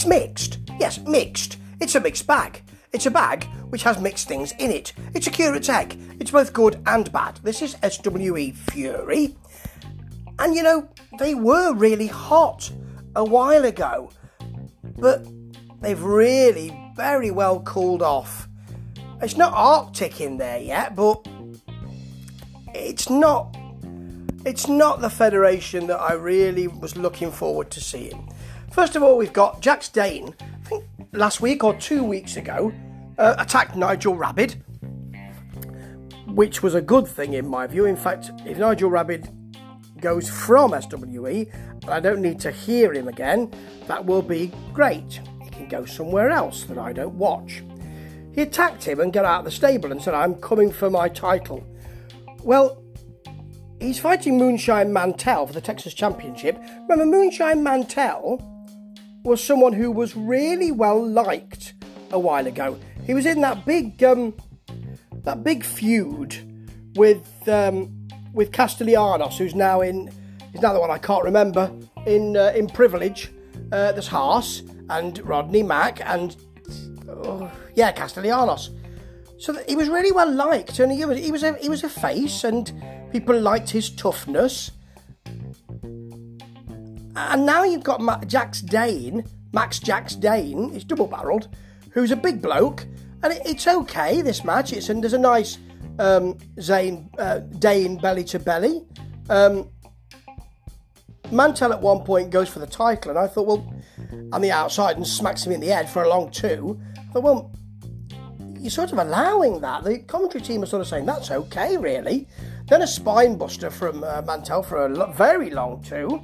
It's mixed. Yes, mixed. It's a mixed bag. It's a bag which has mixed things in it. It's a curate's egg. It's both good and bad. This is SWE Fury. And you know, they were really hot a while ago, but they've really very well cooled off. It's not Arctic in there yet, but it's not it's not the federation that I really was looking forward to seeing. First of all, we've got Jax Dane, I think last week or two weeks ago, uh, attacked Nigel Rabbid, which was a good thing in my view. In fact, if Nigel Rabbid goes from SWE and I don't need to hear him again, that will be great. He can go somewhere else that I don't watch. He attacked him and got out of the stable and said, I'm coming for my title. Well, he's fighting Moonshine Mantell for the Texas Championship. Remember, Moonshine Mantell was someone who was really well liked a while ago. He was in that big, um, that big feud with um, with Castellanos, who's now in, he's now the one I can't remember in uh, in Privilege. Uh, there's Haas and Rodney Mack and oh, yeah, Castellanos. So he was really well liked, and he was he was a he was a face, and people liked his toughness. And now you've got Ma- Jax Dane, Max Jax Dane, he's double barreled, who's a big bloke, and it, it's okay this match. It's and there's a nice um, Zane uh, Dane belly to belly. Um, Mantell at one point goes for the title, and I thought, well, on the outside and smacks him in the head for a long two. I thought, well, you're sort of allowing that. The commentary team are sort of saying that's okay, really. Then a spine buster from uh, Mantell for a lo- very long two.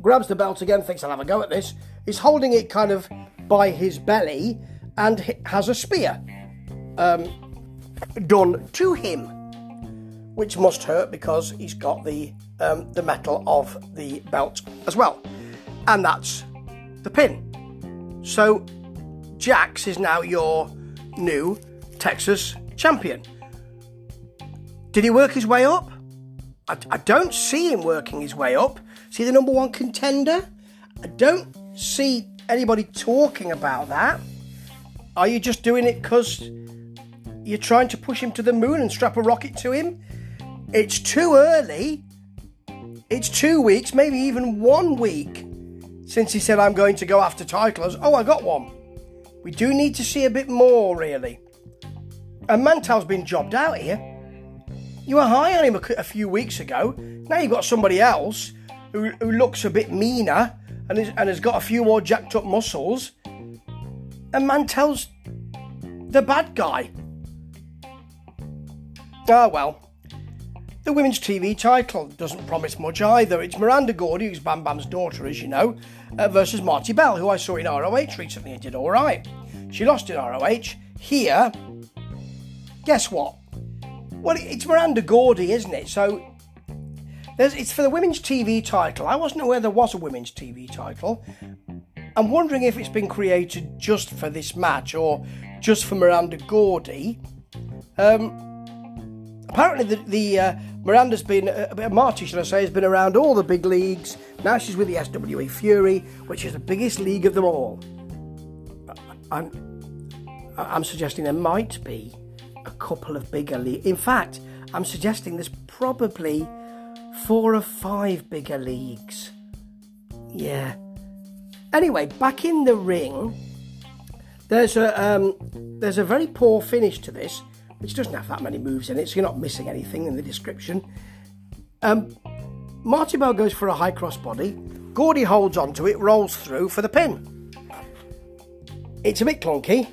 Grabs the belt again, thinks I'll have a go at this. He's holding it kind of by his belly and has a spear um, done to him, which must hurt because he's got the um, the metal of the belt as well, and that's the pin. So Jax is now your new Texas champion. Did he work his way up? I, I don't see him working his way up. See the number one contender? I don't see anybody talking about that. Are you just doing it because you're trying to push him to the moon and strap a rocket to him? It's too early. It's two weeks, maybe even one week since he said, I'm going to go after titles. Oh, I got one. We do need to see a bit more, really. And Mantell's been jobbed out here. You were high on him a, a few weeks ago. Now you've got somebody else who, who looks a bit meaner and, is, and has got a few more jacked up muscles. And Mantell's the bad guy. Ah, well. The women's TV title doesn't promise much either. It's Miranda Gordy, who's Bam Bam's daughter, as you know, uh, versus Marti Belle, who I saw in ROH recently and did all right. She lost in ROH. Here, guess what? Well, it's Miranda Gordy, isn't it? So it's for the women's TV title. I wasn't aware there was a women's TV title. I'm wondering if it's been created just for this match or just for Miranda Gordy. Um, apparently, the, the uh, Miranda's been, uh, Marti, should I say, has been around all the big leagues. Now she's with the SWE Fury, which is the biggest league of them all. I'm, I'm suggesting there might be a couple of bigger leagues. In fact, I'm suggesting there's probably four or five bigger leagues. Yeah. Anyway, back in the ring, there's a um, there's a very poor finish to this, which doesn't have that many moves in it, so you're not missing anything in the description. Um, Marti Belle goes for a high cross body. Gordy holds onto it, rolls through for the pin. It's a bit clunky.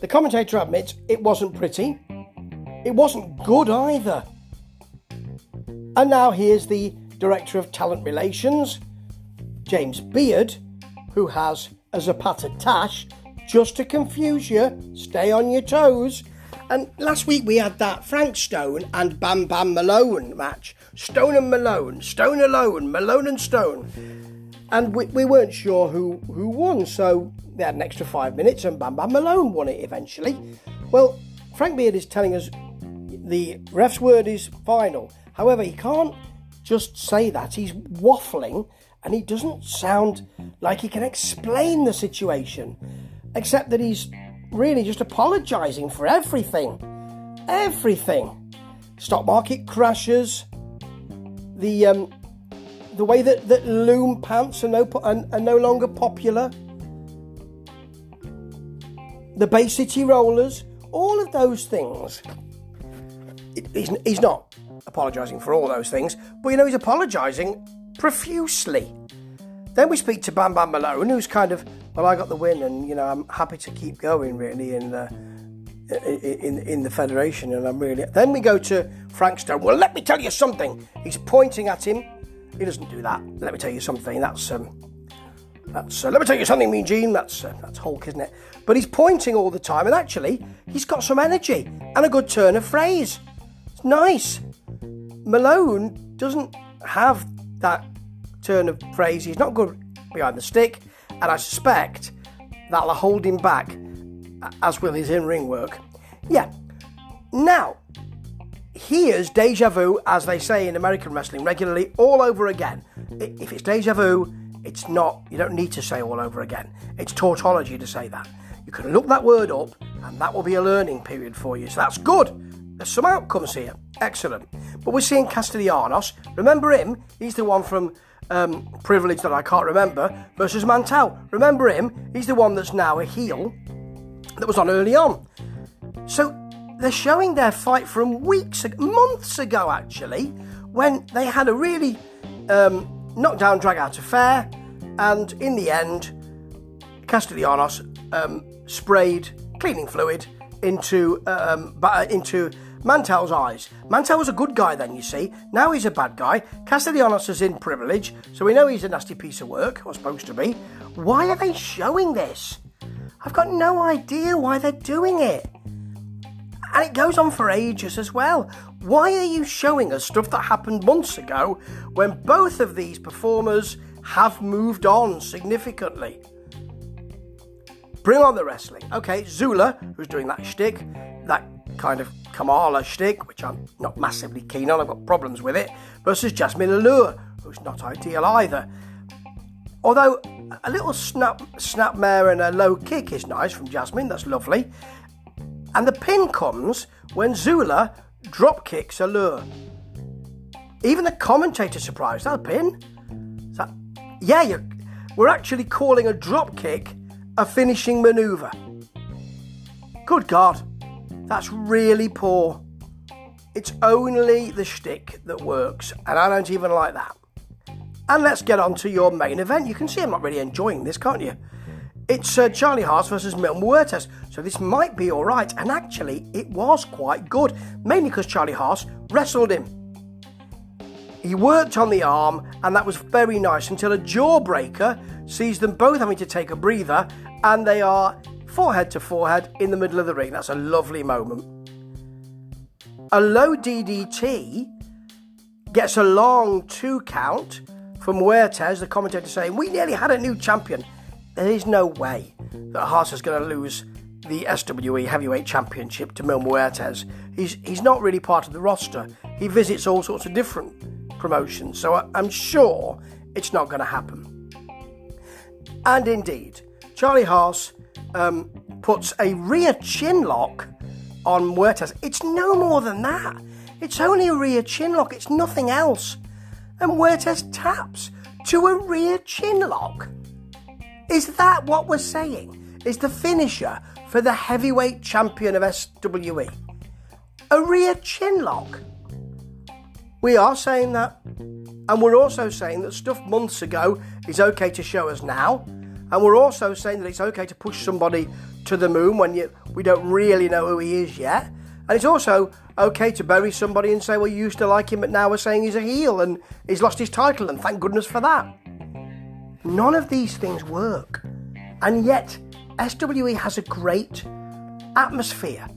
The commentator admits it wasn't pretty. It wasn't good either. And now here's the Director of Talent Relations, James Beard, who has as a Zapata Tash just to confuse you. Stay on your toes. And last week we had that Frank Stone and Bam Bam Malone match. Stone and Malone, Stone alone, Malone and Stone. And we, we weren't sure who, who won, so they had an extra five minutes and Bam Bam Malone won it eventually. Well, Frank Beard is telling us the ref's word is final. However, he can't just say that. He's waffling and he doesn't sound like he can explain the situation, except that he's really just apologising for everything. Everything. Stock market crashes, the um, the way that, that loon pants are no, are, are no longer popular, the Bay City Rollers, all of those things. He's, he's not apologising for all those things, but you know, he's apologising profusely. Then we speak to Bam Bam Malone, who's kind of, well, I got the win, and you know, I'm happy to keep going really in the in in the federation, and I'm really. Then we go to Frank Stone. Well, let me tell you something. He's pointing at him. He doesn't do that. Let me tell you something. That's um, that's. Uh, let me tell you something, Mean Gene. That's uh, that's Hulk, isn't it? But he's pointing all the time, and actually, he's got some energy and a good turn of phrase. It's nice. Malone doesn't have that turn of phrase. He's not good behind the stick, and I suspect that'll hold him back, as will his in ring work. Yeah. Now, here's deja vu, as they say in American wrestling regularly, all over again. If it's deja vu, it's not, you don't need to say all over again. It's tautology to say that. You can look that word up, and that will be a learning period for you. So that's good. There's some outcomes here. Excellent. But we're seeing Castellanos. Remember him? He's the one from um, Privilege that I can't remember versus Mantell. Remember him? He's the one that's now a heel that was on early on. So they're showing their fight from weeks, months ago actually, when they had a really um, knockdown drag out affair, and in the end, Castellanos um, sprayed cleaning fluid into um, into Mantell's eyes. Mantell was a good guy then, you see. Now he's a bad guy. Castellanos is in privilege, so we know he's a nasty piece of work, or supposed to be. Why are they showing this? I've got no idea why they're doing it. And it goes on for ages as well. Why are you showing us stuff that happened months ago when both of these performers have moved on significantly? Bring on the wrestling. Okay, Zula, who's doing that shtick, kind of Kamala shtick, which I'm not massively keen on, I've got problems with it, versus Jasmine Allure, who's not ideal either. Although a little snap snapmare and a low kick is nice from Jasmine, that's lovely. And the pin comes when Zula drop kicks Allure. Even the commentator surprised. That pin? That, yeah, we're actually calling a drop kick a finishing manoeuvre. Good God. That's really poor. It's only the shtick that works, and I don't even like that. And let's get on to your main event. You can see I'm not really enjoying this, can't you? It's uh, Charlie Haas versus Milton Muertes, so this might be alright, and actually, it was quite good, mainly because Charlie Haas wrestled him. He worked on the arm, and that was very nice until a jawbreaker sees them both having to take a breather, and they are forehead to forehead in the middle of the ring. That's a lovely moment. A low DDT gets a long two count from Muertes, the commentator saying, We nearly had a new champion. There is no way that Haas is going to lose the SWE Heavyweight Championship to Mil Muertes. He's, he's not really part of the roster. He visits all sorts of different promotions, so I, I'm sure it's not going to happen. And indeed, Charlie Haas um, puts a rear chin lock on Muertes. It's no more than that. It's only a rear chin lock, it's nothing else. And Muertes taps to a rear chin lock. Is that what we're saying? Is the finisher for the heavyweight champion of SWE? A rear chin lock? We are saying that. And we're also saying that stuff months ago is okay to show us now. And we're also saying that it's okay to push somebody to the moon when you, we don't really know who he is yet. And it's also okay to bury somebody and say, well, you used to like him, but now we're saying he's a heel and he's lost his title, and thank goodness for that. None of these things work. And yet, SWE has a great atmosphere.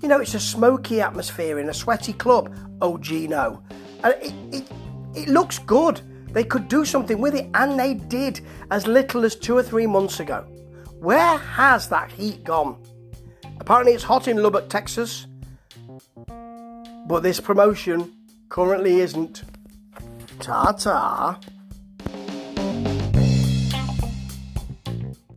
You know, it's a smoky atmosphere in a sweaty club. Oh, Gino. And it, it, it looks good. They could do something with it, and they did as little as two or three months ago. Where has that heat gone? Apparently, it's hot in Lubbock, Texas, but this promotion currently isn't. Ta ta.